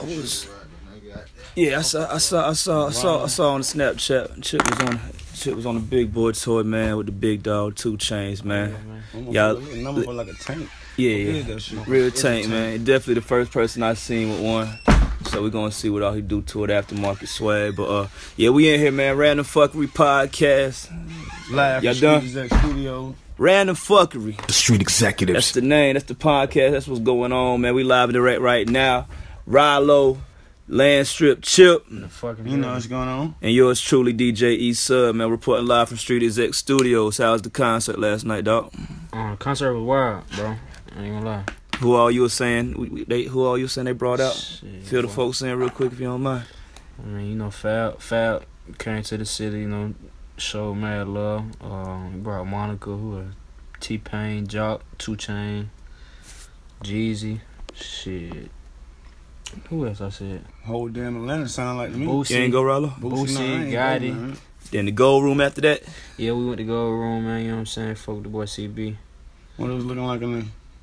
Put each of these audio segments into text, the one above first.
I was. Yeah, I saw, I saw, I saw, I saw, I saw on the Snapchat. Chip was on, Chip was on the big boy toy, man, with the big dog, two chains, man. Yeah, Y'all- number like a tank. Yeah, yeah. is that shit? Real tank, man. Definitely the first person I seen with one. So we're gonna see what all he do to it aftermarket swag. But uh yeah, we in here, man. Random Fuckery Podcast. Live Y'all from done? Exec Studio. Random Fuckery. The street executives. That's the name. That's the podcast. That's what's going on, man. We live and direct right now. Rilo, Land Strip Chip, Fucking You know what's going on? and yours truly, DJ E Sub, man. Reporting live from Street Exec Studios. How was the concert last night, dog? Uh, concert was wild, bro. I ain't gonna lie. Who all you were saying? we- we- They, who all you were saying they brought out? Shit, Fill the folks in real quick if you don't mind. I mean, you know, Fab, Fab came to the city, you know, showed mad love. Um, he brought Monica, who was T Pain, Jock, Two Chain, Jeezy, shit. Who else I said? Whole damn Atlanta sound like to me. Boosie. You ain't go, Rilo? Boosie, nah, Gotti. Then the gold room after that. Yeah, we went to go room, man. You know what I'm saying? Fuck with the boy CB. What it was looking like in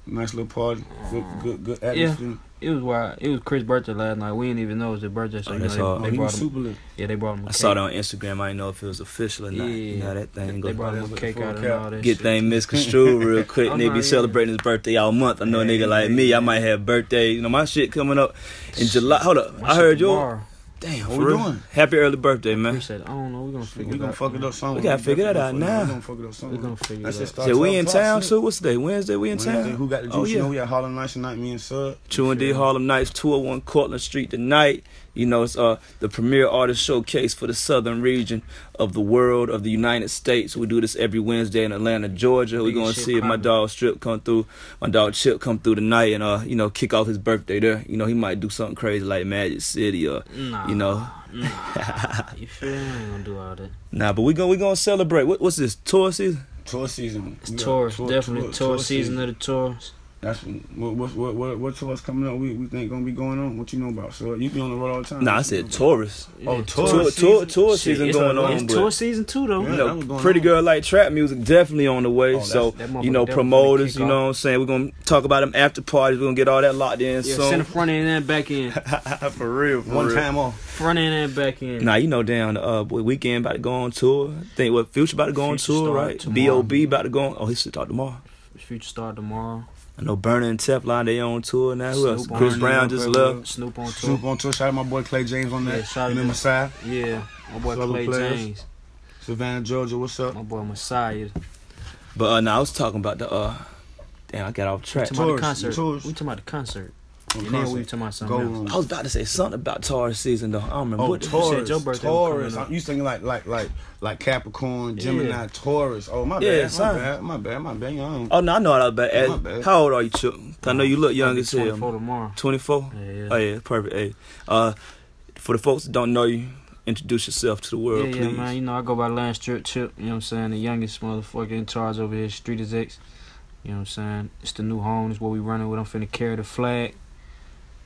a nice little party. Good, good, good Yeah. Atmosphere. It was wild. It was Chris' birthday last night. We didn't even know it was his birthday. So Oh, you that's know, hard. they, Oh, they he brought was him. super lit. Yeah, they brought him. a I saw it on Instagram. I didn't know if it was official or not. You know that thing They go brought him a cake out and cap. all that get shit. things misconstrued real quick. Oh, and they be yeah. celebrating his birthday all month. I know a Hey, nigga like hey, me. I might have birthday. You know my shit coming up in July. Hold up, My I heard your tomorrow. Damn. What we real? doing? Happy early birthday, man. Appreciate it. I don't know. We're gonna figure We it gonna out. fuck it up somewhere. We gotta figure that out now. We gonna fuck it up We're gonna figure That it shit out. starts So we in town shit. too. What's the day? Wednesday. We in Wednesday, town. Who got the oh, juice? Oh You know, yeah. we got Harlem Nights tonight, me and Sub. True and D Harlem Nights 201 Courtland Street tonight. You know, it's uh the premier artist showcase for the southern region of the world of the United States. We do this every Wednesday in Atlanta, Georgia. We're gonna see if my poppin'. dog Strip come through, my dog Chip come through tonight and uh, you know, kick off his birthday there. You know, he might do something crazy like Magic City or Nah, you know. nah. you feel me? I ain't gonna do all that. Nah, but we're gonna we gonna celebrate. What, what's this tour season? Tour season. It's tour, got tours, definitely tour, season of the tours. That's what what what what, what tours coming up? We we think gonna be going on. What you know about? So you be on the road all the time. Nah, I said know about? tourist. Oh, Yeah, tour Tour, season? tour, tour season it's, going on. It's tour season too, though. Yeah, you know, pretty on. girl like trap music definitely on the way. Oh, so you know, promoters, you know what I'm saying. We're gonna talk about them after parties. We're gonna get all that locked in Yeah, soon. send the front end and back end. for real, for One real. time off. Front end and back end. Nah, you know, down the uh, boy, weekend about to go on tour. I think what Future about to go on Future tour, right? B.O.B. about to go on. Oh, he should talk tomorrow. Future start tomorrow. I know Burner and Teflon they on tour now. Who else? Snoop on Chris there, Brown just left. Snoop on tour. Snoop on tour. Shout out my boy Clay James on Yeah, that. shout out and then to- Messiah, Yeah, my boy Southern Clay players. James. Savannah, Georgia. What's up? My boy Messiah. But uh, now I was talking about the uh, damn, I got off track. We talking about the concert. tours. We talking about the concert. On And then we concert. talking about something Go room. I was about to say something about Taurus season though. I don't remember Oh, what. said Taurus, your birthday was Taurus. up. You thinking like like like like Capricorn, Gemini, Yeah. Taurus. Oh my Yeah, bad, son. my bad, my bad, my bad. You know, Oh no, I know all about My bad. How old are you, Chip? 'Cause I know you look young I'll as be hell. 24 tomorrow. Twenty four. Yeah, yeah. Oh yeah, perfect. Hey, uh, for the folks that don't know you, introduce yourself to the world, yeah, please. yeah, man. You know, I go by Lance Strip Chip. You know what I'm saying? The youngest motherfucker in charge over here, Street Execs. You know what I'm saying? It's the new home. It's what we running with. I'm finna carry the flag.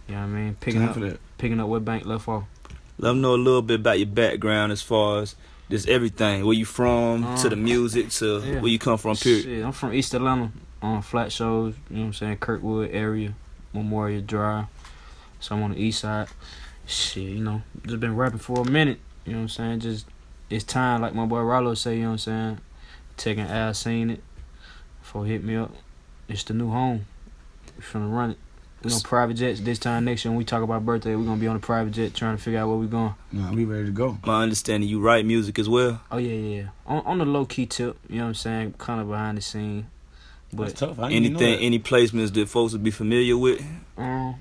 You know what I mean? Picking time up, for picking up where bank left off. Let them know a little bit about your background as far as just everything. Where you from, Uh, to the music, to yeah. where you come from. Period. Shit, I'm from East Atlanta on Flat Shoals. You know what I'm saying? Kirkwood area, Memorial Drive. So I'm on the east side. Shit, you know, just been rapping for a minute. You know what I'm saying? Just it's time, like my boy Rollo say. You know what I'm saying? Taking ass, seen it. Before hit me up, it's the new home. We finna run it. We on private jets this time next year. When we talk about birthday, we're gonna be on a private jet trying to figure out where we going. Nah, we ready to go. My understanding, you write music as well. Oh yeah, yeah. yeah. On on the low key tip. You know what I'm saying? Kind of behind the scene. That's But tough. I didn't even know Anything, that. any placements that folks would be familiar with. Um,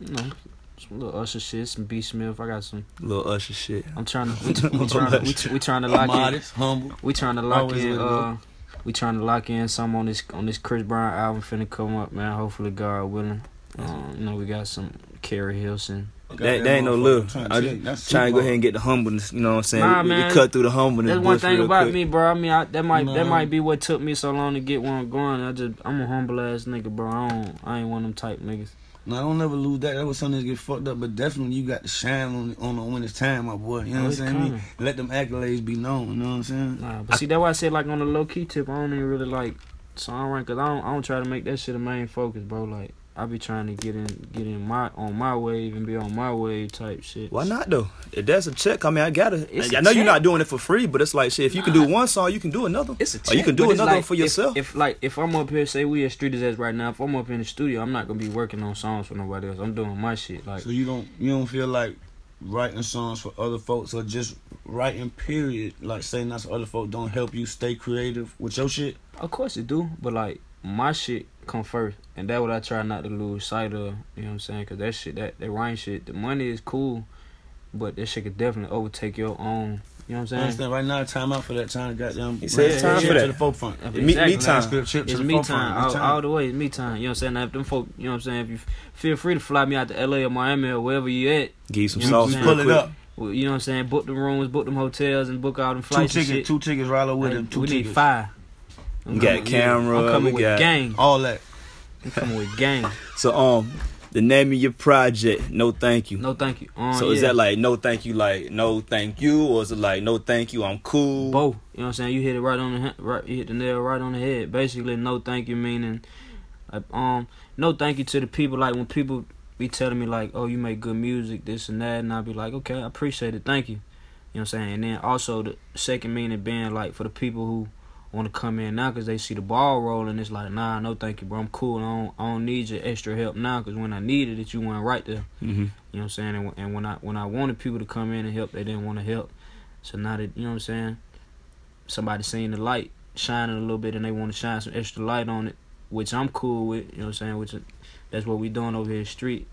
you know, some little Usher shit, some B Smith. I got some. Little Usher shit. I'm trying to. We, t- we trying to. We, t- we trying to lock in. humble. We trying to lock Always in. Uh, we trying to lock in some on this on this Chris Brown album finna come up, man. Hopefully, God willing. Um, you know, we got some Keri Hilson. That, that ain't no little. I to just trying to go ahead and get the humbleness. You know what I'm saying? Nah, we, we cut through the humbleness. That's one thing about quick. me, bro. I mean, I, that might that might be what took me so long to get one going. I just I'm a humble ass nigga, bro. I don't I ain't one of them type niggas. No, I don't never lose that. That was something that get fucked up, but definitely you got to shine on on when it's time, my boy. You know what I'm saying? coming. Let them accolades be known. You know what I'm saying? Nah, but see that's why I said like on the low key tip, I don't even really like songwriting because I don't I don't try to make that shit a main focus, bro. Like I be trying to get in, get in my on my wave and be on my wave type shit. Why not though? If that's a check, I mean, I gotta. It's I a know you're not doing it for free, but it's like shit. If you can do one song, you can do another. It's a Or you can do but it's another one like for if- yourself. If, like if I'm up here, say we as street as right now, if I'm up in the studio, I'm not gonna be working on songs for nobody else. I'm doing my shit. Like So you don't you don't feel like writing songs for other folks or just writing period, like saying that to other folks don't help you stay creative with your shit? Of course it do, but like my shit come first, and that what I try not to lose sight of. You know what I'm saying? Cause that shit, that that Ryan shit, the money is cool, but that shit could definitely overtake your own. You know what I I'm saying? understand right now time out for that time to goddamn He said bring time for that. to the forefront. Yeah, Me- me time. Script shit to It's the me forefront. time. It's All, all the way, it's me time. You know what I'm saying? Now, if them folk, you know what I'm saying? If you feel free to fly me out to LA or Miami or wherever you at, Give you some You know sauce I'm Pull it quick. up. well, you know what I'm saying? Book the rooms, book them hotels, and book all them Two flights Two tickets, two tickets, Rallo with Like, them. Two we tickets. need five. We got camera, I'm coming we with got- gang. All that. I'm coming with gang. So um, the name of your project, no thank you. No, thank you. Um, so is that like no thank you, like no thank you, or is it like no thank you, I'm cool? both? You know what I'm saying? You hit it right on the right. You hit the nail right on the head. Basically, no thank you meaning, like, um, no thank you to the people. Like when people be telling me like, oh, you make good music, this and that, and I'll be like, okay, I appreciate it, thank you. You know what I'm saying? And then also the second meaning being like for the people who want to come in now because they see the ball rolling, it's like, nah, no thank you, bro. I'm cool. I don't, I don't need your extra help now because when I needed it, you weren't right there. hmm You know what I'm saying? And, and when I when I wanted people to come in and help, they didn't want to help. So now that you know what I'm saying, somebody seeing the light shining a little bit and they want to shine some extra light on it, which I'm cool with. You know what I'm saying? Which that's what we doing over here street.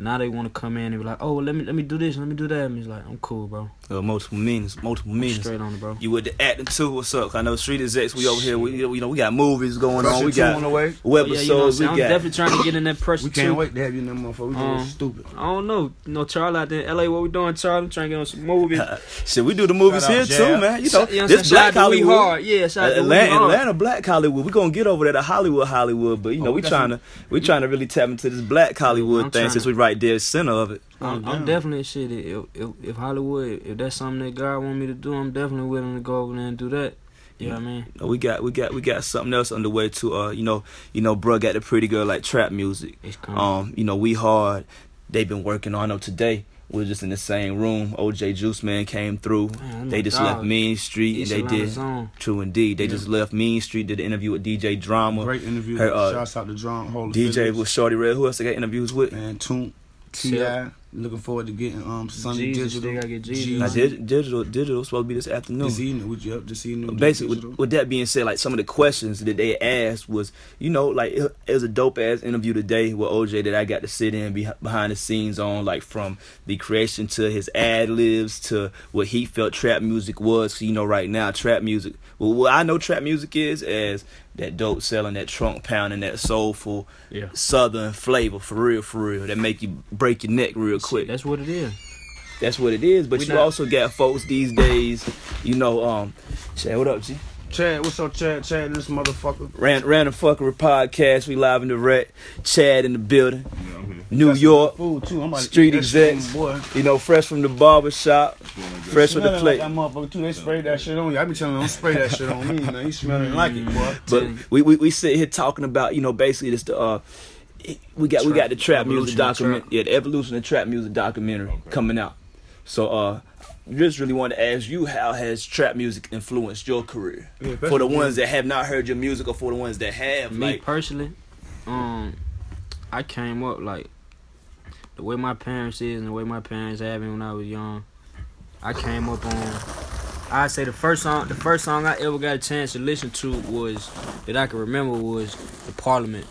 Now they want to come in and be like, oh, let me let me do this, let me do that. And it's like, I'm cool, bro. Uh, multiple meanings, multiple I'm meanings. straight on it, bro. You with the acting too? What's up? I know Street Execs. We over here. We you know we got movies going on. We Pressure two on got the way. web yeah, you know what I'm episodes. I'm we got definitely trying to get in that pressure We can't too. wait to have you in that motherfucker. We doing Um, stupid. I don't know. You know, Charlie out there in LA, what we doing, Charlie? I'm trying to get on some movies. shit. We do the movies Shout here out, too, man. You know, Shout- you know this? Black Shout out to We Hollywood. Hard. Yeah, shout out to We Atlanta, Hard. Atlanta, Black Hollywood. We gonna get over there to Hollywood, Hollywood. But you know, Oh, we we trying to we trying to really tap into this Black Hollywood thing since we right there, center of it. I'm, Oh, I'm definitely shit. If, if if Hollywood, if that's something that God want me to do, I'm definitely willing to go over there and do that. You know what I mean? We got we got we got something else underway too. Uh, you know, you know, bruh got the pretty girl like trap music. It's coming. Um, you know, we hard. They've been working on. I know today We are just in the same room. OJ Juice Man came through. Man, They just dog. left Mean Street East and they did Zone. true indeed. They Yeah. just left Mean Street. Did an interview with DJ Drama. Great interview. her, uh, Shouts out to John Hole. DJ with Shawty Redd. Who else I got interviews with? Man, Toon, Ti. Looking forward to getting um Sunny Jesus, Digital. get Jesus. I did digital. Digital supposed to be this afternoon. This evening, would you up this evening? Basically, with, with that being said, like some of the questions that they asked was, you know, like it, it was a dope ass interview today with OJ that I got to sit in be, behind the scenes on, like from the creation to his ad libs to what he felt trap music was. 'Cause, you know, right now trap music. Well, what I know trap music is as that dope selling, that trunk pounding, that soulful Yeah. southern flavor for real, for real. That make you break your neck real quick. That's what it is. That's what it is. But We you not- also got folks these days, you know, um, say what up, G? Chad, what's up, Chad? Chad, this motherfucker. Ran, Random Fuckery Podcast. We live in the wreck. Chad in the building. New York. Food too. I'm about Street eat that shit, execs. boy. You know, fresh from the barber shop. Fresh from the Smelling plate. Like that motherfucker too. They sprayed that shit on you. I be telling them, don't spray that shit on me, man. You smelling like it, boy. But we, we we sit here talking about, you know, basically this the uh we got we got the trap music Evolution of document trap. yeah, the evolution of trap music documentary coming out. So uh just really want to ask you how has trap music influenced your career? Yeah, for the ones that have not heard your music or for the ones that have Me like personally, um, I came up like the way my parents is and the way my parents had me when I was young. I came up on. I say the first song, the first song I ever got a chance to listen to was that I can remember was the Parliament.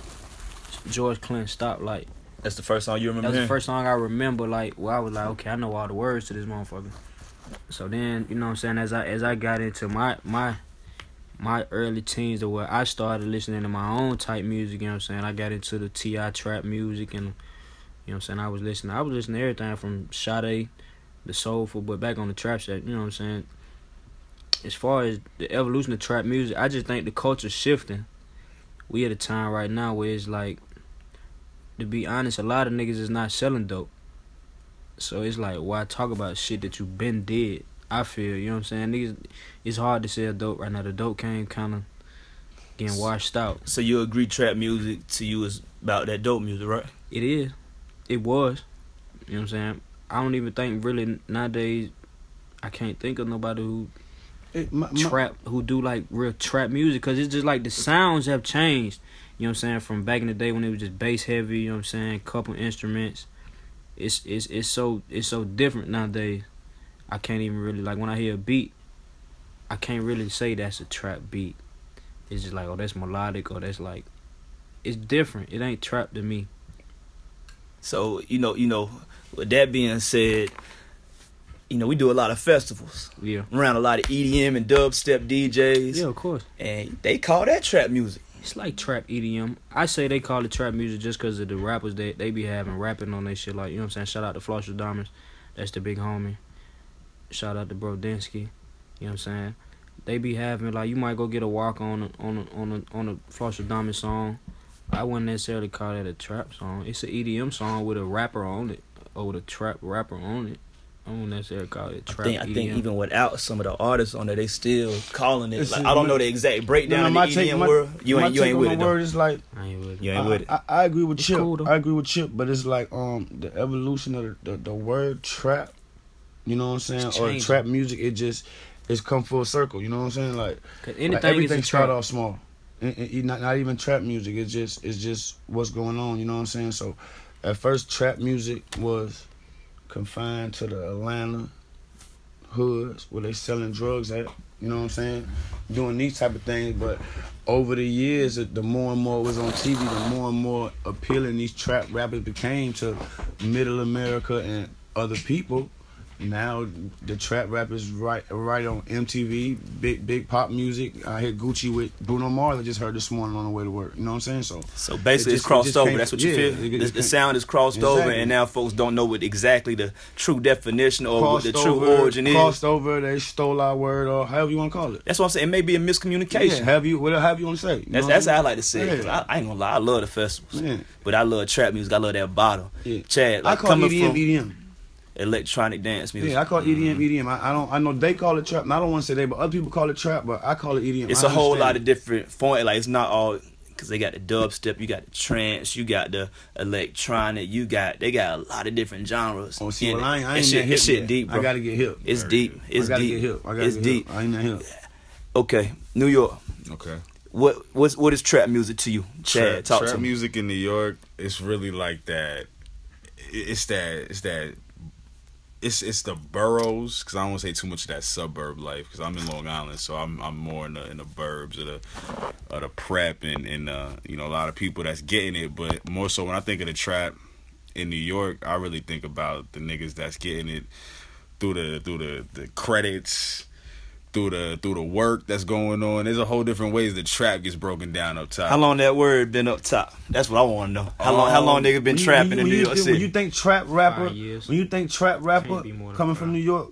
George Clinton Stoplight. that's the first song you remember that's was the first song I remember. Like, where I was like, okay, I know all the words to this motherfucker. So then, you know what I'm saying? As I as I got into my my my early teens, to where I started listening to my own type music. You know what I'm saying? I got into the Ti trap music, and you know what I'm saying. I was listening. I was listening to everything from Sade, the soulful, but back on the trap set. You know what I'm saying? As far as the evolution of trap music, I just think the culture's shifting. We at a time right now where it's like to be honest, a lot of niggas is not selling dope. So it's like, why talk about shit that you been did? I feel, you know what I'm saying? Niggas, it's hard to sell dope right now. The dope came kind of, getting washed out. So you agree trap music to you is about that dope music, right? It is. It was. You know what I'm saying? I don't even think really nowadays. I can't think of nobody who It, my, my, trap who do like real trap music because it's just like the sounds have changed. You know what I'm saying? From back in the day when it was just bass heavy. You know what I'm saying? Couple instruments. It's it's it's so it's so different nowadays. I can't even really like when I hear a beat. I can't really say that's a trap beat. It's just like oh that's melodic or that's like. It's different. It ain't trap to me. So you know, you know, with that being said, you know, we do a lot of festivals Yeah. around a lot of EDM and dubstep DJs, Yeah, of course. and they call that trap music. It's like trap EDM. I say they call it trap music just because of the rappers that they be having rapping on their shit. Like you know what I'm saying. Shout out to Flosstradamus, that's the big homie. Shout out to Brodinski, you know what I'm saying. They be having like you might go get a walk on a, on a, on a, on a Flosstradamus song. I wouldn't necessarily call that a trap song. It's an EDM song with a rapper on it or with a trap rapper on it. I wouldn't necessarily call it I trap think I think even without some of the artists on there, they still calling it. Like, I don't know the exact breakdown No, in my the take- EDM my- world. You ain't you ain't with it though. word is like I ain't with it. You ain't I, with it. I, I agree with It's Chip. cool. I agree with Chip, but it's like um the evolution of the, the, the word trap. You know what I'm saying? It's Or trap music. It just it's come full circle. You know what I'm saying? Like, 'Cause like anything is everything a start trap. off small. And- and- and not not even trap music. It's just it's just what's going on. You know what I'm saying? So at first trap music was confined to the Atlanta hoods where they selling drugs at. You know what I'm saying? Doing these type of things, but over the years, the- more and more it was on TV, the more and more appealing these trap rappers became to Middle America and other people. Now the trap rappers right right on MTV, big big pop music. I hear Gucci with Bruno Mars. I just heard this morning on the way to work. You know what I'm saying? So So basically, It it's just- it crossed just over. came- That's what you yeah, feel. it- it the, the sound is crossed over, and now folks don't know what exactly the true definition or what the true over, origin is. crossed over. They stole our word or however you want to call it. That's what I'm saying. It may be a miscommunication. Yeah, have you whatever have you want to say? That's that's what how I like to say. Yeah. I, I ain't gonna lie. I love the festivals, Yeah. but I love trap music. I love that bottle. Yeah. Chad, I like call coming EDM from EDM. Electronic dance music. Yeah, I call it EDM mm-hmm. EDM. I, I don't. I know they call it trap. and I don't want to say they, but other people call it trap. But I call it EDM. it's a a whole lot of different form. Like it's not all because they got the dubstep, you got the trance, you got the electronic, you got they got a lot of different genres. Oh, see, well. I ain't, I ain't shit, that that hip shit yet. deep, bro. I gotta get hip. It's Very deep. deep. It's I gotta deep. get hip. I gotta it's get deep. Hip. I ain't that hip. Okay, New York. Okay. What what's what is trap music to you, Chad? trap, talk trap to me. music in New York, it's really like that. It's that. It's that. It's it's the boroughs because I don't want to say too much of that suburb life because I'm in Long Island, so I'm I'm more in the in the burbs of the of the prep and and uh, you know a lot of people that's getting it, but more so when I think of the trap in New York, I really think about the niggas that's getting it through the through the the credits, through the through the work that's going on. There's a whole different ways the trap gets broken down up top. How long that word been up top? That's what I want to know. How long? How Um, long niggas been you- trapping when in you, New when York you, City? When you think trap rapper, Five when you think trap rapper be more than coming five. from New York,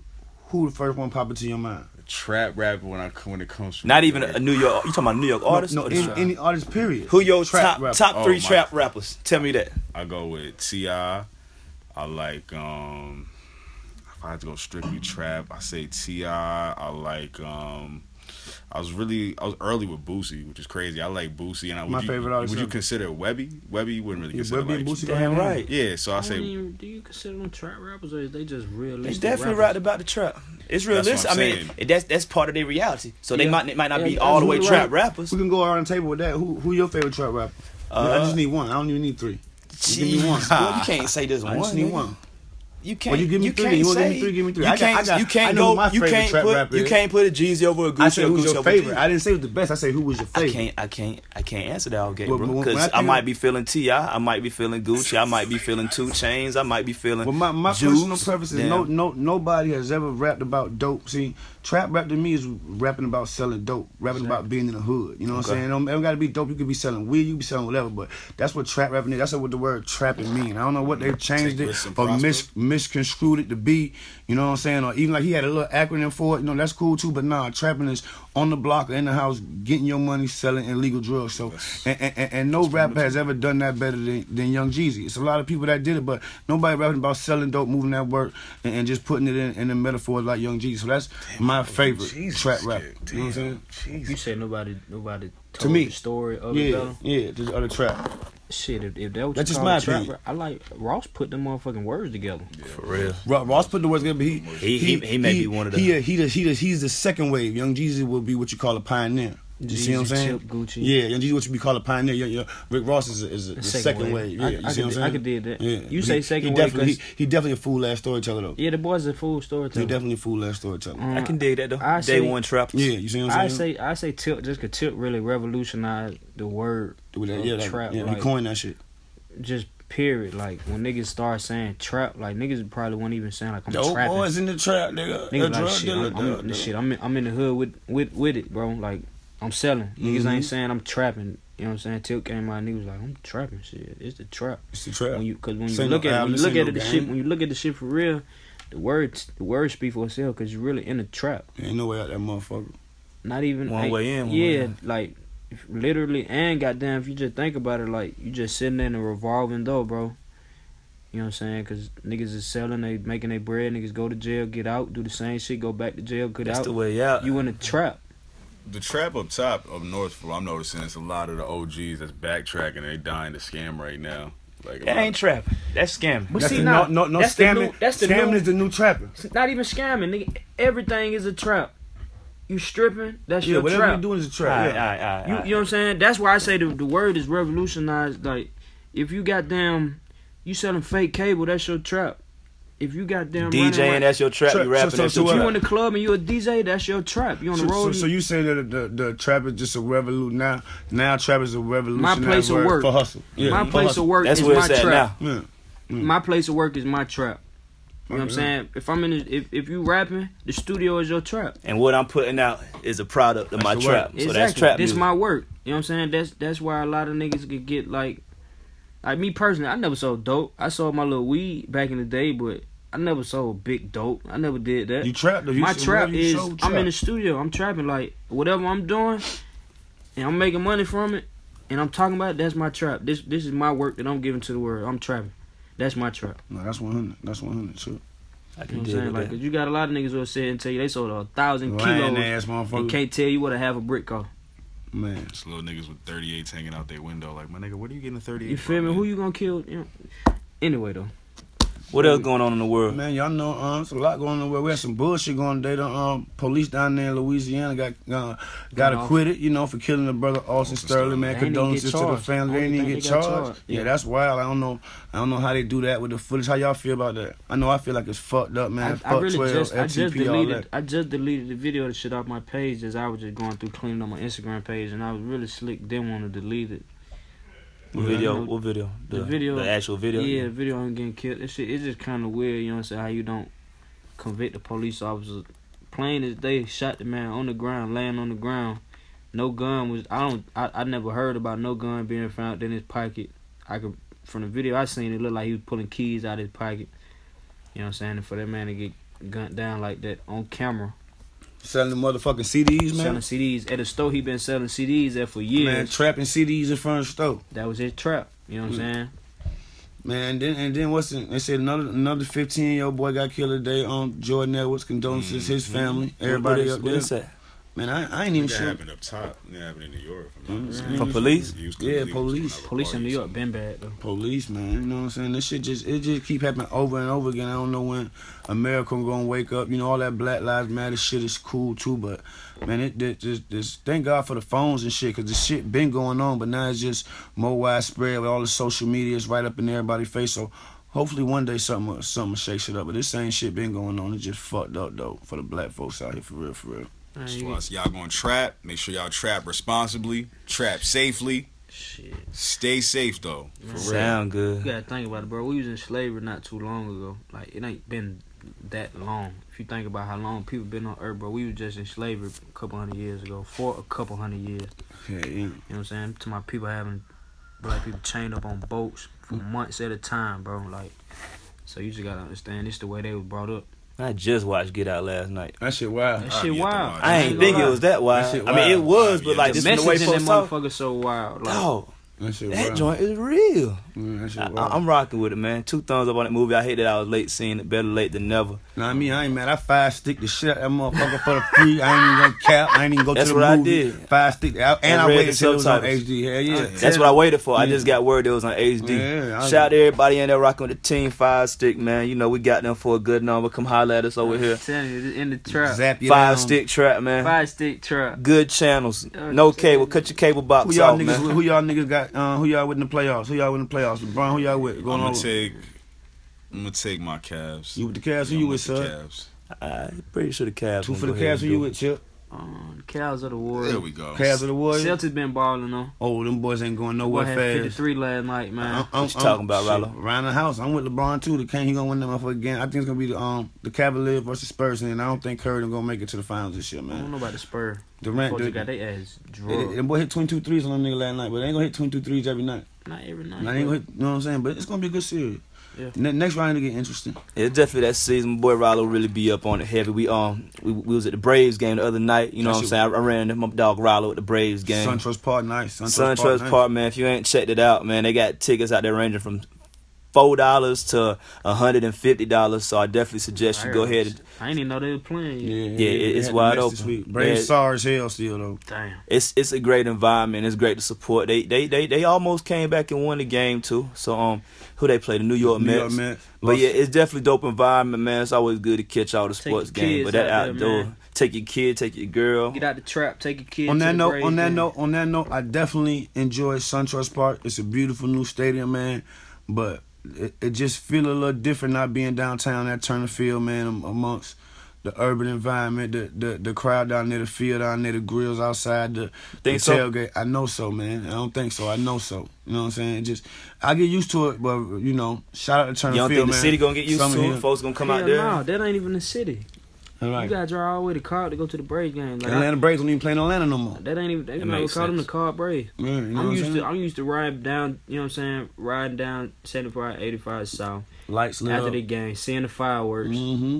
who the first one pop into your mind? trap rapper when I when it comes from Not New even York. a New York. You talking about New York artists? No, no any, any artist. Period. Who your Trap top rapper. top Oh, three my- trap rappers? Tell me that. I go with Ti. I like um if I had to go strictly trap, I say Ti. I like um I was really I was early with Boosie, which is crazy. I like Boosie, and I would My you, favorite artist Would you consider Webby? Webby you wouldn't really Yeah, consider Webby and like Boosie Damn go hand in right. yeah. So I I don't say even, do you consider them trap rappers or is they just They realistic? definitely rappers? rapped about the trap. It's That's what realistic. I I'm mean, it- that's that's part of their reality. So they might it might not Yeah, be all the way trap right. rappers. We can go around the table with that. Who who your favorite trap rapper? I Uh, just need one. I don't even need three. Give me one. Jeez, boy, you can't say this I one. just need one. You can't. Well, you give me three. Can't You wanna give me three, give me three. You I can't. I got- you can't I know go. my you favorite can't trap put. rapper You can't put a Jeezy over a Gucci. I said who's your favorite. I didn't say the best. I said who was your favorite. I can't. I can't. I can't answer that all game, Well, bro. Because I I, might be feeling Ti. I might be feeling Gucci. I might be feeling Two Chains. I might be feeling. Well, my, my Juice. personal preference is Damn. no no nobody has ever rapped about dope. See, trap rap to me is rapping about selling dope, rapping about being in the hood. You know what Okay. I'm saying? It don't, it got to be dope. You could be selling weed, you could be selling whatever, but that's what trap rapping is. That's what the word trapping mean. I don't know what they've changed Take it risks and or prosper. mis- misconstrued it to be. You know what I'm saying? Or even like he had a little acronym for it. You know that's cool too. But nah, trapping is on the block or in the house, getting your money, selling illegal drugs. So and, and, and, and no rapper has ever done that better than, than Young Jeezy. It's a lot of people that did it, but nobody rapping about selling dope, moving that work, and, and just putting it in, in the metaphor like Young Jeezy. So that's my favorite Jesus, trap rapper. kid. You know what I'm saying? Damn, You Jesus. said nobody nobody told me. the story of it Yeah, better. yeah, the other trap. Shit, if, if that was That's just my a trap, opinion. I like Ross put them motherfucking words together. For real. Ross put the words together, but he He- he- he may be one of the- He, he, he, he, he's the second wave. Young Jeezy will be what you call a pioneer. You see what I'm saying? Tip, Gucci. Yeah, Young Jeezy what you be called a pioneer. Yeah, yeah. Rick Ross is, a, is a, the second, wave. Yeah, I, you I see could, what I'm saying? I could did that. Yeah, You but say he, second he wave definitely, 'cause- he, he definitely a fool ass storyteller though. Yeah, the boy's a full He storyteller. definitely a fool ass storyteller. Um, I can dig that though. I Day say- one trap. yeah, you see what I'm saying? I say I say Tip just cause Tip really revolutionized the word With that, of yeah, like, trap. yeah, like, he coined that shit. just period. Like when niggas start saying trap, like niggas probably won't even saying like I'm Yo, trapping. boys in the trap, nigga. Niggas A like drug shit. dealer, I'm, I'm, dog, dog. shit. I'm in, I'm in the hood with with with it, bro. Like I'm selling. Niggas Mhm. ain't saying I'm trapping. You know what I'm saying? Tip came out, niggas like I'm trapping. Shit, it's the trap. It's the trap. When you, cause when you look no at when you look at no it, the shit, when you look at the shit for real, the words, the words speak for itself. Cause you're really in a trap. Ain't no way out that motherfucker. Not even One way in, one yeah, way like if, literally, and goddamn, if you just think about it, like you just sitting in a revolving door, bro. You know what I'm saying? Cause niggas is selling, they making their bread. Niggas go to jail, get out, do the same shit, go back to jail, get That's out. That's the way out. You in a trap. The trap up top up north, I'm noticing it's a lot of the OGs that's backtracking. They dying to scam right now. Like that lot- ain't trapping. That's scamming. But That's see, the, now, no, no, no that's the scamming. new- that's the scamming new- is the new trapper. It's not even scamming, nigga. Everything is a trap. You stripping, that's Yeah, your whatever trap. you doing is a trap. right, yeah. all right, all right, You, all right. you know what I'm saying? That's why I say the, the word is revolutionized. Like, if you got damn, you selling fake cable, that's your trap. If you got damn DJing, that's your trap. Trap, You rapping, so- that's so- so If trap. you in the club and you a DJ, that's your trap. You on the So, road. so, so you saying that the, the, the trap is just a revolution now? Now trap is a revolutionary place of work. for hustle. Yeah, my for place hustle. of work That's is where my at trap. now. Yeah. Mm. My place of work is my trap. You know what I'm saying? If I'm in, the, if if you rapping, the studio is your trap. And what I'm putting out is a product of That's my trap. word. So that's trap This music. my work. You know what I'm saying? That's that's why a lot of niggas could get like, like me personally. I never sold dope. I sold my little weed back in the day, but I never sold big dope. I never did that. You trap though. You my should- trap you is show, I'm in the studio. I'm trapping like whatever I'm doing, and I'm making money from it, and I'm talking about it, that's my trap. This this is my work that I'm giving to the world. I'm trapping. That's my trap. No, that's one hundred. That's one hundred. Sure. I You can know what I'm saying? with Like, that. 'cause you got a lot of niggas who will sit and tell you they sold a thousand Lying kilos ass and motherfucker. can't tell you what a half a brick cost. Man. It's little niggas with 38s hanging out their window. Like, my nigga, what are you getting a 38? You feel me? Who you gonna kill? Anyway though. What else going on in the world? Man, y'all know um, it's a lot going on. We had some bullshit going on today. The um, police down there in Louisiana got uh, got Got off. acquitted, you know, for killing the brother Alton Alton Sterling. Man, They ain't condolences to the family. They don't didn't even get charged. charged. Yeah. Yeah. that's wild. I don't know. I don't know how they do that with the footage. How y'all feel about that? I know I feel like it's fucked up, man. I, Fuck I really 12, just I just FTP, all deleted that. I just deleted the video of the shit off my page as I was just going through cleaning up my Instagram page and I was really slick. Didn't want to delete it. What Yeah. video? What video? the video- The actual video. Yeah, the video on getting killed. That shit it's just kind of weird. You know what I'm saying? How you don't convict the police officer. Plain as day, shot the man on the ground, laying on the ground. No gun was. I don't. I, I never heard about no gun being found in his pocket. I could from the video I seen it looked like he was pulling keys out of his pocket. You know what I'm saying? And for that man to get gunned down like that on camera, Selling the motherfucking CDs, man. selling. CDs at a store he been selling CDs at for years. Man, trapping CDs in front of the store. that was his trap. You know what I'm Mm. saying? Man, and then and then what's the, they said another another fifteen year old boy got killed today. Um, Jordan Edwards condolences his Mhm. family, What- everybody what is, up there. there. is that? Man, I, I ain't even That sure. happened up top. That happened in New York. if I'm not Mhm. mistaken. From police? Was- Yeah, police. gonna have a Police in New York been bad though. Police, man, you know what I'm saying? This shit just it just keep happening over and over again. I don't know when America gonna wake up. You know, all that Black Lives Matter shit is cool too, but man, it, it just, just thank God for the phones and shit, cause the shit been going on, but now it's just more widespread with all the social media. It's right up in everybody's face. So hopefully one day something will- something will shake shit up. But this same shit been going on. It's just fucked up though for the black folks out here for real, for real. Man, That's you why I say y'all going to trap. Make sure y'all trap responsibly. Trap safely. Shit. Stay safe though. For real. Sound good. You gotta think about it, bro. We was in slavery not too long ago. Like it ain't been that long. If you think about how long people been on Earth, bro, we was just in slavery a couple hundred years ago, for a couple hundred years. Yeah, yeah. You know what I'm saying? To my people having black people chained up on boats for months at a time, bro. Like, so you just gotta understand this the way they was brought up. I just watched Get Out last night. That shit wild. That shit be wild. I ain't gonna think it was that wild. That I mean, it wild. was, Yeah, but like the just The from the way message in folks that motherfucker so wild. Like, Dog, That shit that wild. joint is real. Mm, I, I'm rocking with it, man. Two thumbs up on that movie. I hate that I was late seeing it. Better late than never. Nah, I mean, I ain't mad. I five stick the shit out that motherfucker for the free. I ain't even gonna cap. I ain't even go That's to the what I did. Five stick. I, and I I, read waited the till it was on. HD. Hell yeah. That's what I waited for. I just got word it was on HD. Yeah, Shout out to everybody in there rocking with the Team Five Stick, man. You know we got them for a good number. Come holler at us over here. I'm telling you, in the trap. Zap you Five down. Stick Trap, man. Five stick trap. Good channels. No cable. Cut your cable box Who box y'all off, niggas? man. Who y'all niggas got? Uh, who y'all with in the playoffs? Who y'all with in the playoffs? LeBron. Who y'all with? Going I'm gonna take. I'm gonna take my Cavs. You with the Cavs? Who I'm you with, the sir? Cavs. I'm pretty sure the Cavs. Two for the go Cavs. Who you with, it. Chip? Um, the Cows of the Warriors. There we go. Cavs of the Warriors. Celtics been balling though. Oh, them boys ain't going Boy nowhere had fast. 53 last night, man. I'm- I'm- What you talking about, shit, Rollo? Around the house. I'm with LeBron too. The King, he gonna win that motherfucker again. I think it's gonna be the um the Cavaliers versus Spurs, and I don't think Curry gonna make it to the finals this year, man. I don't know about the Spurs. Durant, Folks the, got their ass It, drugged. it, boy hit 22 threes on them nigga last night, but they ain't gonna hit 22 threes every night. Not every night. Not ain't you know what I'm saying? But it's gonna be a good series. Yeah. Ne- next round to get interesting. Yeah, definitely that season. My boy Rollo really be up on it heavy. We um we, we was at the Braves game the other night. You know what I'm saying? I, I ran into my dog Rollo at the Braves game. SunTrust Park, nice. SunTrust, SunTrust nice. Park, man. If you ain't checked it out, man, they got tickets out there ranging from four dollars to hundred and fifty dollars. So I definitely suggest you go ahead and I didn't even know they were playing Yeah, yeah, Yeah, they it's wide open. week. Braves Yeah. sorry as hell still though. Damn. it's it's a great environment. It's great to support. They they they they almost came back and won the game too. So um, who they play? The New York New Mets. York Mets. But yeah, it's definitely dope environment, man. It's always good to catch all the Take sports your games. But that out outdoor, man. take your kid, take your girl. Get out the trap, take your kid. on that note, on that game. note, on that note, I definitely enjoy SunTrust Park. It's a beautiful new stadium, man. But it, it just feel a little different not being downtown at Turner Field, man, amongst the urban environment, the, the the crowd down there, the field down there, the grills outside, the, the Think so? tailgate. I know so, man. I don't think so. I know so. You know what I'm saying? It just I get used to it, but you know, shout out to Turner You don't Field, think the man. city gonna get used Summer to it? Folks gonna come Hell out there. No, that ain't even the city. All You right. gotta drive all the way to Car to go to the Braves game. Like, Atlanta Braves don't even play in Atlanta no more. That ain't even. They makes call them the. Car Braves. Yeah, you know I'm used I'm to. I'm used to riding down. You know what I'm saying? Riding down 75, 85 south Lights lit after up. the game, seeing the fireworks. Mm-hmm.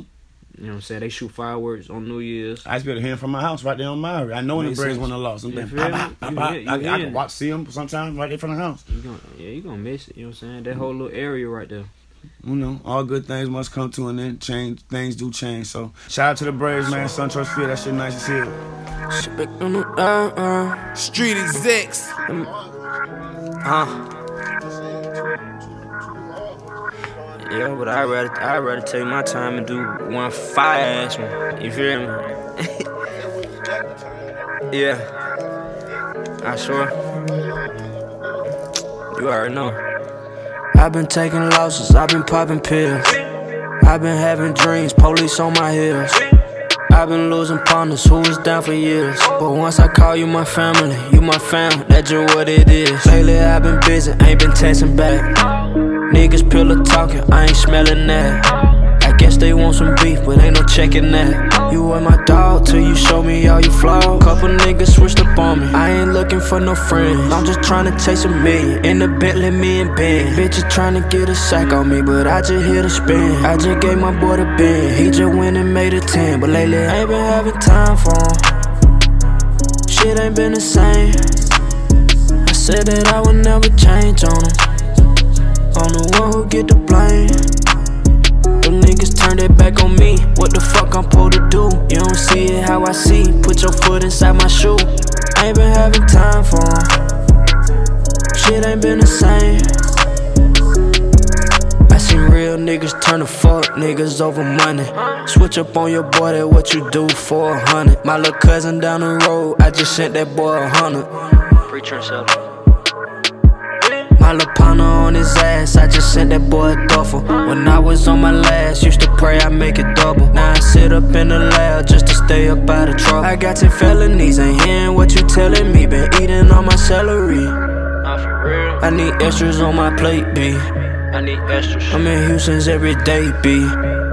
You know what I'm saying? They shoot fireworks on New Year's. I used to be able to hear from my house right there on Maury. I know when the Braves won the loss. I'm You feel me? You hear- you I, I hear can watch, see them sometimes right there from the house. You gonna, yeah, you're gonna miss it. You know what I'm saying? That whole little area right there. You know, all good things must come to an end. Change things do change. So shout out to the Braves, man. SunTrust Field, that shit nice as hell. Uh, Street execs. Huh? Yeah, but I'd rather I'd rather take my time and do one fire ass one. You feel me? yeah. I sure. You already know. I've been taking losses, I've been popping pills. I've been having dreams, police on my heels. I've been losing partners who was down for years. But once I call you my family, you my family, that's just what it is. Lately I've been busy, ain't been texting back. Niggas pillow talking, I ain't smelling that. Guess they want some beef, but ain't no checking that. You were my dog till you show me all your flaws. Couple niggas switched up on me. I ain't looking for no friends. I'm just trying to chase a million. In the Bentley, me and Ben. Bitches trying to get a sack on me, but I just hit a spin. I just gave my boy the bin. He just went and made a 10, but lately I ain't been having time for him. Shit ain't been the same. I said that I would never change on him. I'm the one who get the blame. Them niggas turned it back on me. What the fuck I'm supposed to do? You don't see it how I see. Put your foot inside my shoe. I ain't been having time for for 'em. Shit ain't been the same. I seen real niggas turn to fuck niggas over money. Switch up on your boy, that what you do for a hundred. My little cousin down the road, I just sent that boy a hundred. Preacher himself. Partner on his ass, I just sent that boy a duffel. When I was on my last, used to pray I make it double. Now I sit up in the lab just to stay up out of trouble. I got 10 felonies, ain't hearing what you telling me. Been eating all my celery. I need extras on my plate, B. I need extras. I'm in Houston's every day, B.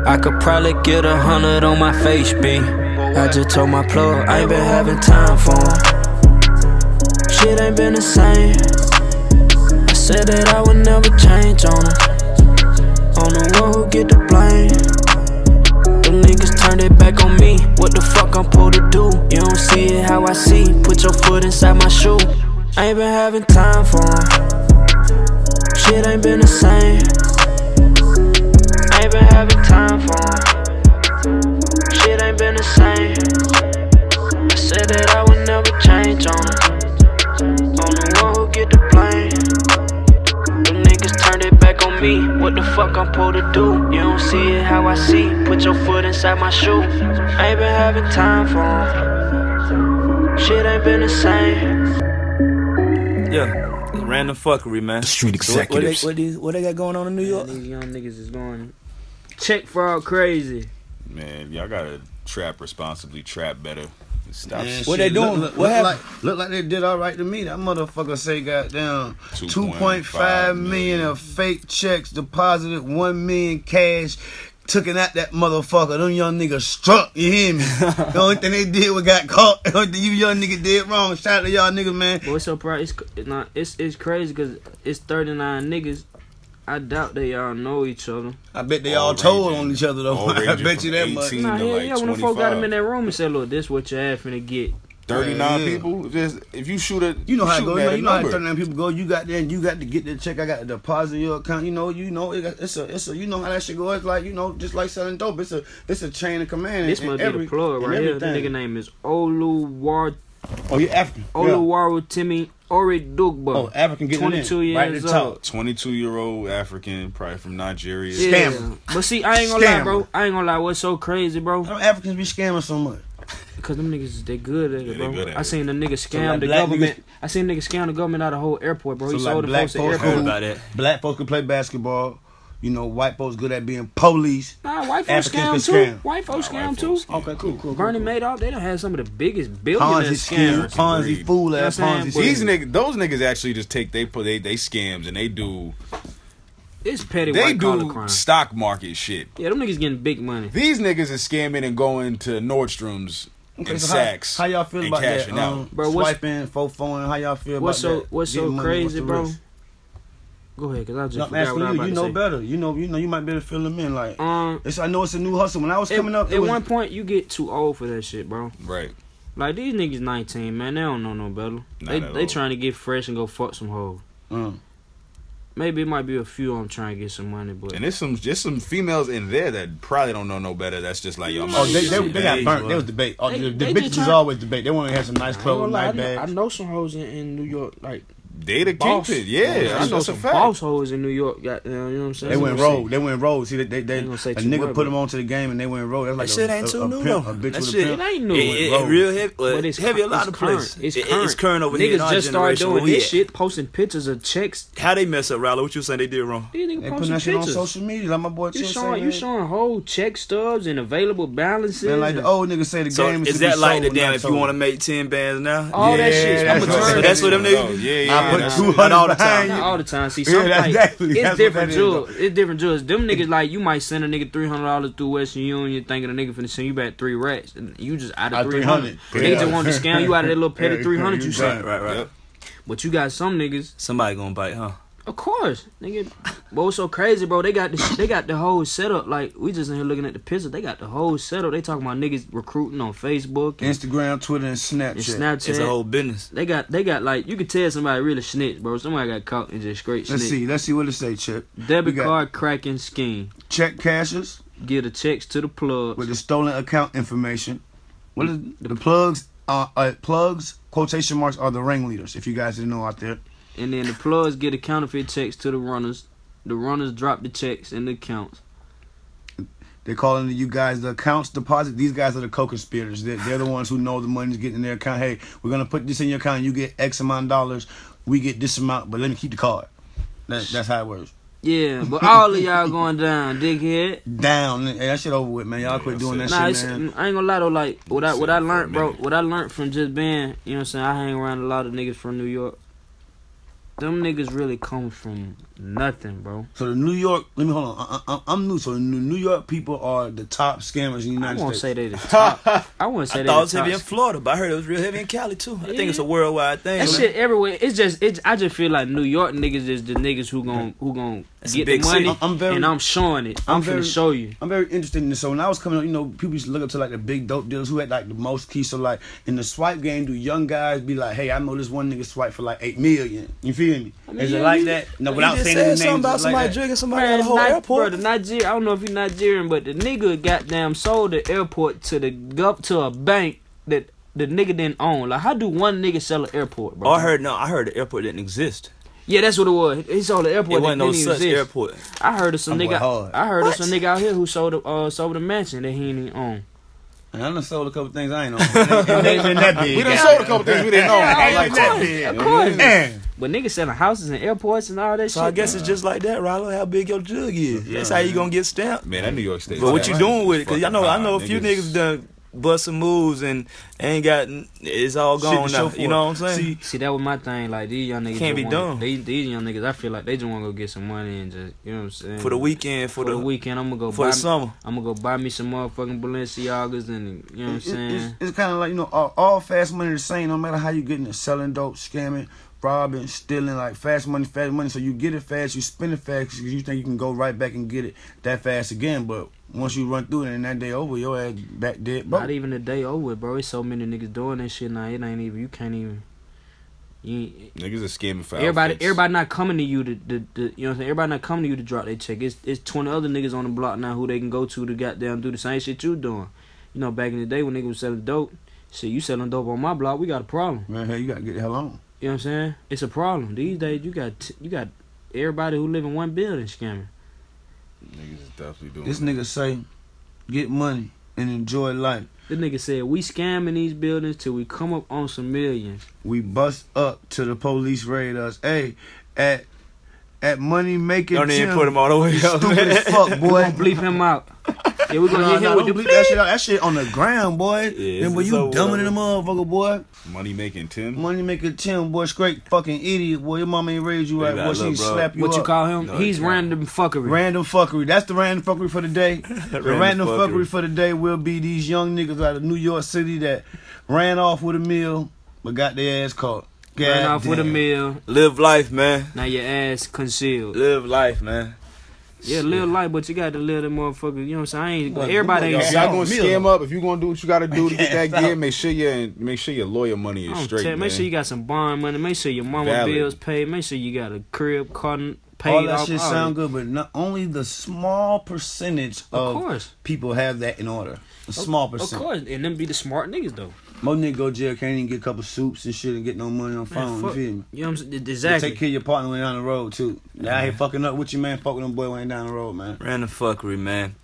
I could probably get a hundred on my face, B. I just told my plug, I ain't been having time for 'em. Shit ain't been the same. Said that I would never change on him. I'm the one who get the blame. Them niggas turned it back on me. What the fuck I'm supposed to do? You don't see it how I see. Put your foot inside my shoe. I ain't been having time for. Shit ain't been the same. I ain't been having time for. Shit ain't been the same. I said that I would never change on it. On the one who get the blame. Me. What the fuck I'm supposed to do? You don't see it how I see. Put your foot inside my shoe. Ain't been having time for 'em. Shit ain't been the same. Yeah, random fuckery, man. The street So what, what, they, executives. what, these, what they got going on in New York? These young niggas is going check fraud crazy. Man, y'all gotta trap responsibly, trap better. Stop. Man, What shit, they doing? Look, look, What look like, look like they did all right to me. That motherfucker say goddamn 2.5 two point five million of fake checks deposited, one million cash. Took it out that motherfucker. Them young niggas struck. You hear me? the only thing they did was got caught. The only thing you young niggas did wrong. Shout out to y'all niggas, man. But what's so proud? It's it's. It's it's crazy because it's thirty nine niggas. I doubt they all know each other. I bet they All all told on each other though. all I bet you that from much. Nah, to hell like yeah. When the folk got them in that room and said, "Look, this what your ass finna get." 39 Yeah. people. Just if you shoot a, You know how it goes. at man. You know how number. 39 people go. You got there and you got to get the check. I got to deposit your account. You know, you know, it it's a, it's a, you know how that shit go. It's like, you know, just like selling dope. It's a, it's a chain of command. This and must be the plug right here. The nigga name is Oluwar Oh, you African. Yeah. Oluwaru Timmy Ori Dugba. Oh, African getting Twenty two in. Right years at the old. 22 year old African, probably from Nigeria. Yeah. Scammer. But see, I ain't gonna lie, bro. I ain't gonna lie. What's so crazy, bro? Them Africans be scamming so much. Because them niggas, they good at Yeah, it, they bro. good at I it. seen the nigga So, scam like, the black government. I seen nigga scam the government out of the whole airport, bro. So, he like, sold the black folks at folks Heard airport. cool. about that. Black folks can play basketball. You know, white folks good at being police. Nah, white folks Africans scam too. scam. White folks Nah, scam white too. folks scam. Okay, cool, cool. Bernie cool. Madoff, they done had some of the biggest billionaire Ponzi scheme, scammers. Ponzi Agreed. fool ass You know Ponzi saying? These niggas, those niggas actually just take they put they they scams and they do It's petty they white collar do crime. stock market shit. Yeah, them niggas getting big money. These niggas is scamming and going to Nordstrom's Okay, and so how, Saks. how y'all feel and about that? cashing Um, out. Bro, what's- swiping, fofoing. How y'all feel What's about so that? What's so Getting money, crazy, what's bro? risk? Go ahead, cause I just No, I'm forgot asking what I was you. about You to know say. better. You know. You know. You might be able to fill them in. Like Um, it's. I know it's a new hustle. When I was at, coming up, at was, one point you get too old for that shit, bro. Right. Like these niggas 19, man. They don't know no better. they at they all. trying to get fresh and go fuck some hoes. Mm. Maybe it might be a few of them trying to get some money, but And there's some just some females in there that probably don't know no better. That's just like yo. Oh, they, they, shit, they got man. burnt. They was debate. Oh, They- the the they bitches just was always debate. They want to have some nice I ain't gonna clothes, lie, I nice know, I know some hoes in, in New York, like They the boss. kingpin. Yeah, I know that's a some fact. boss hoes in New York. Got you know what I'm saying? They went Let's rogue. They went rogue. See, they, they, they ain't gonna a nigga much, put them onto the game and they went rogue. That's like That shit a, ain't a, too a new pimp, though. A bitch That shit- It ain't new. It, went it, real heavy, But it's heavy a lot of current. places. It's It- current. it's current over here Niggas just started doing oh, this at. shit, posting pictures of checks. How they mess up, Riley? What you saying they did wrong? They putting posting that shit on social media, like my boy You showing you showing whole check stubs and available balances. Man, like the old niggas say, the game is, is to be that like the damn? If you want to make ten bands now, all that shit. that's I'm what- turn. that's what them niggas- Oh, Yeah, yeah. I put that's- two Not hundred all the time. you. Not all the time. See, Yeah, some that's like, definitely- it's that's different that is, jewels. It's different jewels. Them niggas like you might send a nigga three hundred dollars through Western Union, thinking a nigga finna send you back three racks, and you just out Out of three hundred. 300. Niggas just want to scam you out of that little petty Yeah, three hundred you you sent. right, right, right. But you got some niggas, Somebody gonna bite, huh? Of course, nigga. But what's so crazy, bro? They got the they got the whole setup. Like we just in here looking at the pictures. They got the whole setup. They talking about niggas recruiting on Facebook and, Instagram, Twitter, and Snapchat. and Snapchat. It's a whole business. They got they got like you could tell somebody really snitched, bro. Somebody got caught and just straight Let's snitched. see. Let's see what it say, Chip. Debit card cracking scheme. Check cashers Give the checks to the plugs. with the stolen account information. What is the plugs? Uh, uh, plugs quotation marks are the ringleaders. If you guys didn't know out there. And then the plugs get the counterfeit checks to the runners. The runners drop the checks in the accounts. They're calling you guys the accounts deposit. These guys are the co-conspirators. They're, they're the ones who know the money's getting in their account. Hey, we're gonna put this in your account. You get X amount of dollars. We get this amount, but let me keep the card. That, that's how it works. Yeah, but all of y'all going down, dickhead. Down. Hey, that shit over with, man. Y'all quit doing that Nah, it's, shit, I ain't gonna lie though. Like what I what I Shit, for a learned, bro. What I learned from just being, you know, what I'm saying I hang around a lot of niggas from New York. Them niggas really come from nothing, bro. So the New York. Let me hold on. I, I, I'm new. So the New York people are the top scammers in the United States. I won't States. say they the top. I wouldn't say I they thought it was heavy in. Florida, but I heard it was real heavy in Cali too. I think it's a worldwide thing. That man. shit everywhere. It's just it. I just feel like New York niggas is the niggas who gon' who gon' get the money. I'm- I'm very- and I'm showing it. I'm, I'm very- show you. I'm very interested in this. So when I was coming up, you know, people used to look up to like the big dope dealers who had like the most keys. So like in the swipe game, do young guys be like, "Hey, I know this one nigga swipe for like eight million. You feel me? mean, Is it like that? No, you without just just saying said something names about like somebody that. drinking somebody at Man, the whole Ni- airport. Bro, the Niger- I don't know if he's Nigerian, but the nigga goddamn sold the airport to the gov to a bank that the nigga didn't own. Like, how do one nigga sell an airport, bro? Oh, I heard no. I heard the airport didn't exist. Yeah, that's what it was. He sold the It airport. wasn't that no didn't such exist. airport. I heard of some That boy nigga. I heard What? of some nigga out here who sold the uh, sold the mansion that he didn't own. I done sold a couple things I ain't know. It ain't been that big. We done sold a couple things we didn't know. Yeah, I like of that. course, big. of course. Man. But niggas selling houses and airports and all that So shit. I guess it's just like that, Rallo. How big your jug is. That's how you gonna get stamped. Man, that New York State. But what you doing with it? Cause I know I know a few niggas done bust some moves and ain't got. It's all gone now. show You know what I'm saying? See, See, that was my thing. Like these young niggas Can't be wanna- done. These, these young niggas, I feel like they just want to go get some money and just, you know what I'm saying. for the weekend, for, for, the, the, weekend, I'm gonna go for buy. the summer. I'm gonna go buy me some motherfucking Balenciagas and you know what I'm It- it- saying. it's, it's kind of like you know all, all fast money the same. No matter how you getting it, selling dope, scamming, robbing, stealing, like fast money, fast money. So you get it fast, you spend it fast because you think you can go right back and get it that fast again. But once you run through it and that day over, your ass back dead, bro. Not even the day over, bro. It's so many niggas doing that shit now. It ain't even. You can't even. You Niggas are scamming for everybody, outfits. everybody not coming to you to, to, to, you know what I'm saying. Everybody not coming to you to drop their check. It's it's twenty other niggas on the block now who they can go to to goddamn do the same shit you doing. You know, back in the day when niggas was selling dope, shit, you selling dope on my block, we got a problem. Man, hey, you gotta get the hell on. You know what I'm saying? It's a problem these days. You got t- you got everybody who live in one building scamming. Niggas is definitely doing This that. nigga say, get money and enjoy life. The nigga said we scamming these buildings till we come up on some millions. We bust up to the police raid us. Hey, at at money making. Don't even put him all the way up. Stupid as fuck, boy. gonna bleep him out. Yeah, we gonna Nah, hit him nah, with don't the bleep that shit out. That shit on the ground, boy. Yeah, then it's- boy, you over, dumbing over. in the motherfucker, boy. Money making Tim. Money making Tim, boy, straight fucking idiot, boy. Your mama ain't raised you You right, got boy. a She slap you What you call him? No, He's random fuckery. Random fuckery. That's the random fuckery for the day. the Random random fuckery. fuckery. for the day will be these young niggas out of New York City that ran off with a meal but got their ass caught. Ran off with a meal. Live life, man. Now your ass concealed. Live life, man. Yeah, live life, but you got to live the motherfucker. You know what I'm saying? I ain't, Look, everybody ain't. If y'all y'all gonna Meal. scam up, if you gonna do what you gotta do to get that Stop. gear, make sure your make sure your lawyer money is I'm straight. telling- make sure you got some bond money. Make sure your mama Valid. bills paid. Make sure you got a crib, cotton paid All that off. shit all sound that. good, but not only the small percentage Of of, course, people have that in order. A small percentage. of course, and them be the smart niggas though. Most niggas go to jail can't even get a couple soups and shit and get no money on phone. fuck- you feel me? You know what I'm saying? They Exactly. Take care of your partner when you're down the road too. Now I ain't fucking up with you, man. Fuck with them boy when down the road, man. Random fuckery, man.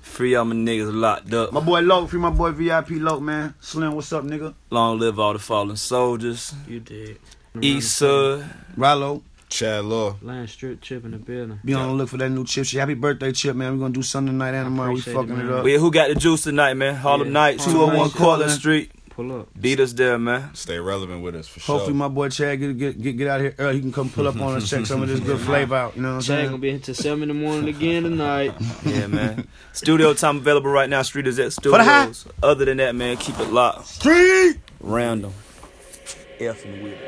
Free all my niggas locked up. My boy Loke, free my boy VIP Loke, man. Slim, what's up, nigga? Long live all the fallen soldiers. You did. East Rallo. Chad Law. Land strip chip in the building. be on the look for that new chip shit. Happy birthday, Chip, man. we gonna do something tonight and tomorrow. We fucking it, it, man. up. yeah, who got the juice tonight, man? Harlem Yeah. Nights, 201 Nights, Courtland Courtland. Street. Pull up. Beat us there, man. Stay relevant with us for sure. Hopefully my boy Chad get get get, get out here early. He can come pull up on us, check some of this good flavor out. You know what I'm Chad saying? gonna be here till seven in the morning again tonight. Yeah, man. Studio time available right now. Street is at the high. studios. Other than that, man, keep it locked. Street. Random. F and with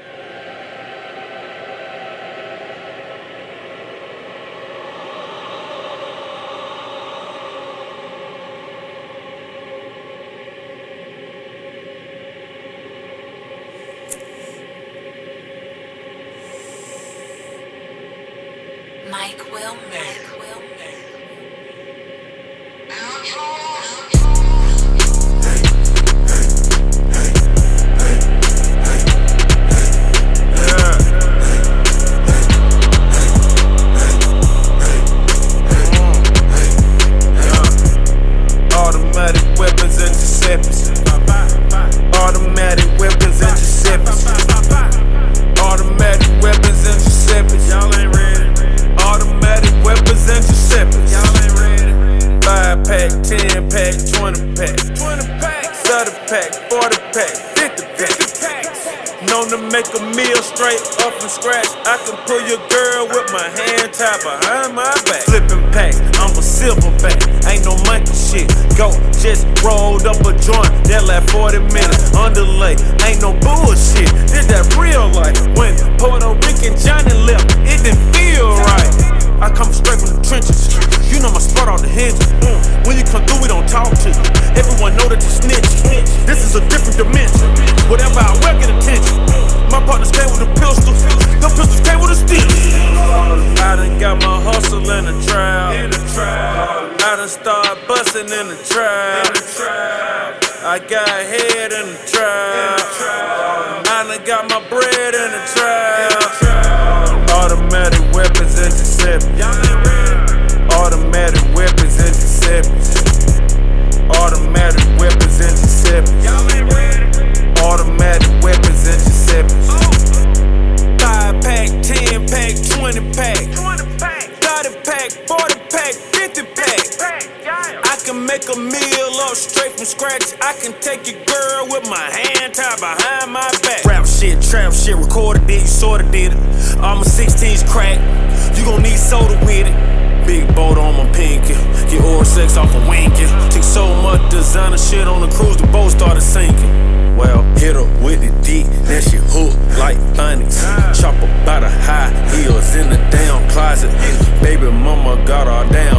Mike Wilmer. Mike. Make a meal straight up from scratch. I can pull your girl with my hand tied behind my back. Flipping packs, I'm a silverback. Ain't no monkey shit. Go, just rolled up a joint. That like 40 minutes. Underlay, ain't no bullshit. Did that real life. When Puerto Rican Johnny left, it didn't feel right. I come straight from the trenches. You know my spot off the hinges. Mm. When you come through, we don't talk to you. Everyone know that you snitch. got head in the trap. I done got my bread. sex off a of winking. Took so much designer shit on the cruise, the boat started sinking. Well, hit her with the dick, then she hooked like chop Chopper by the high heels in the damn closet. Baby mama got her down.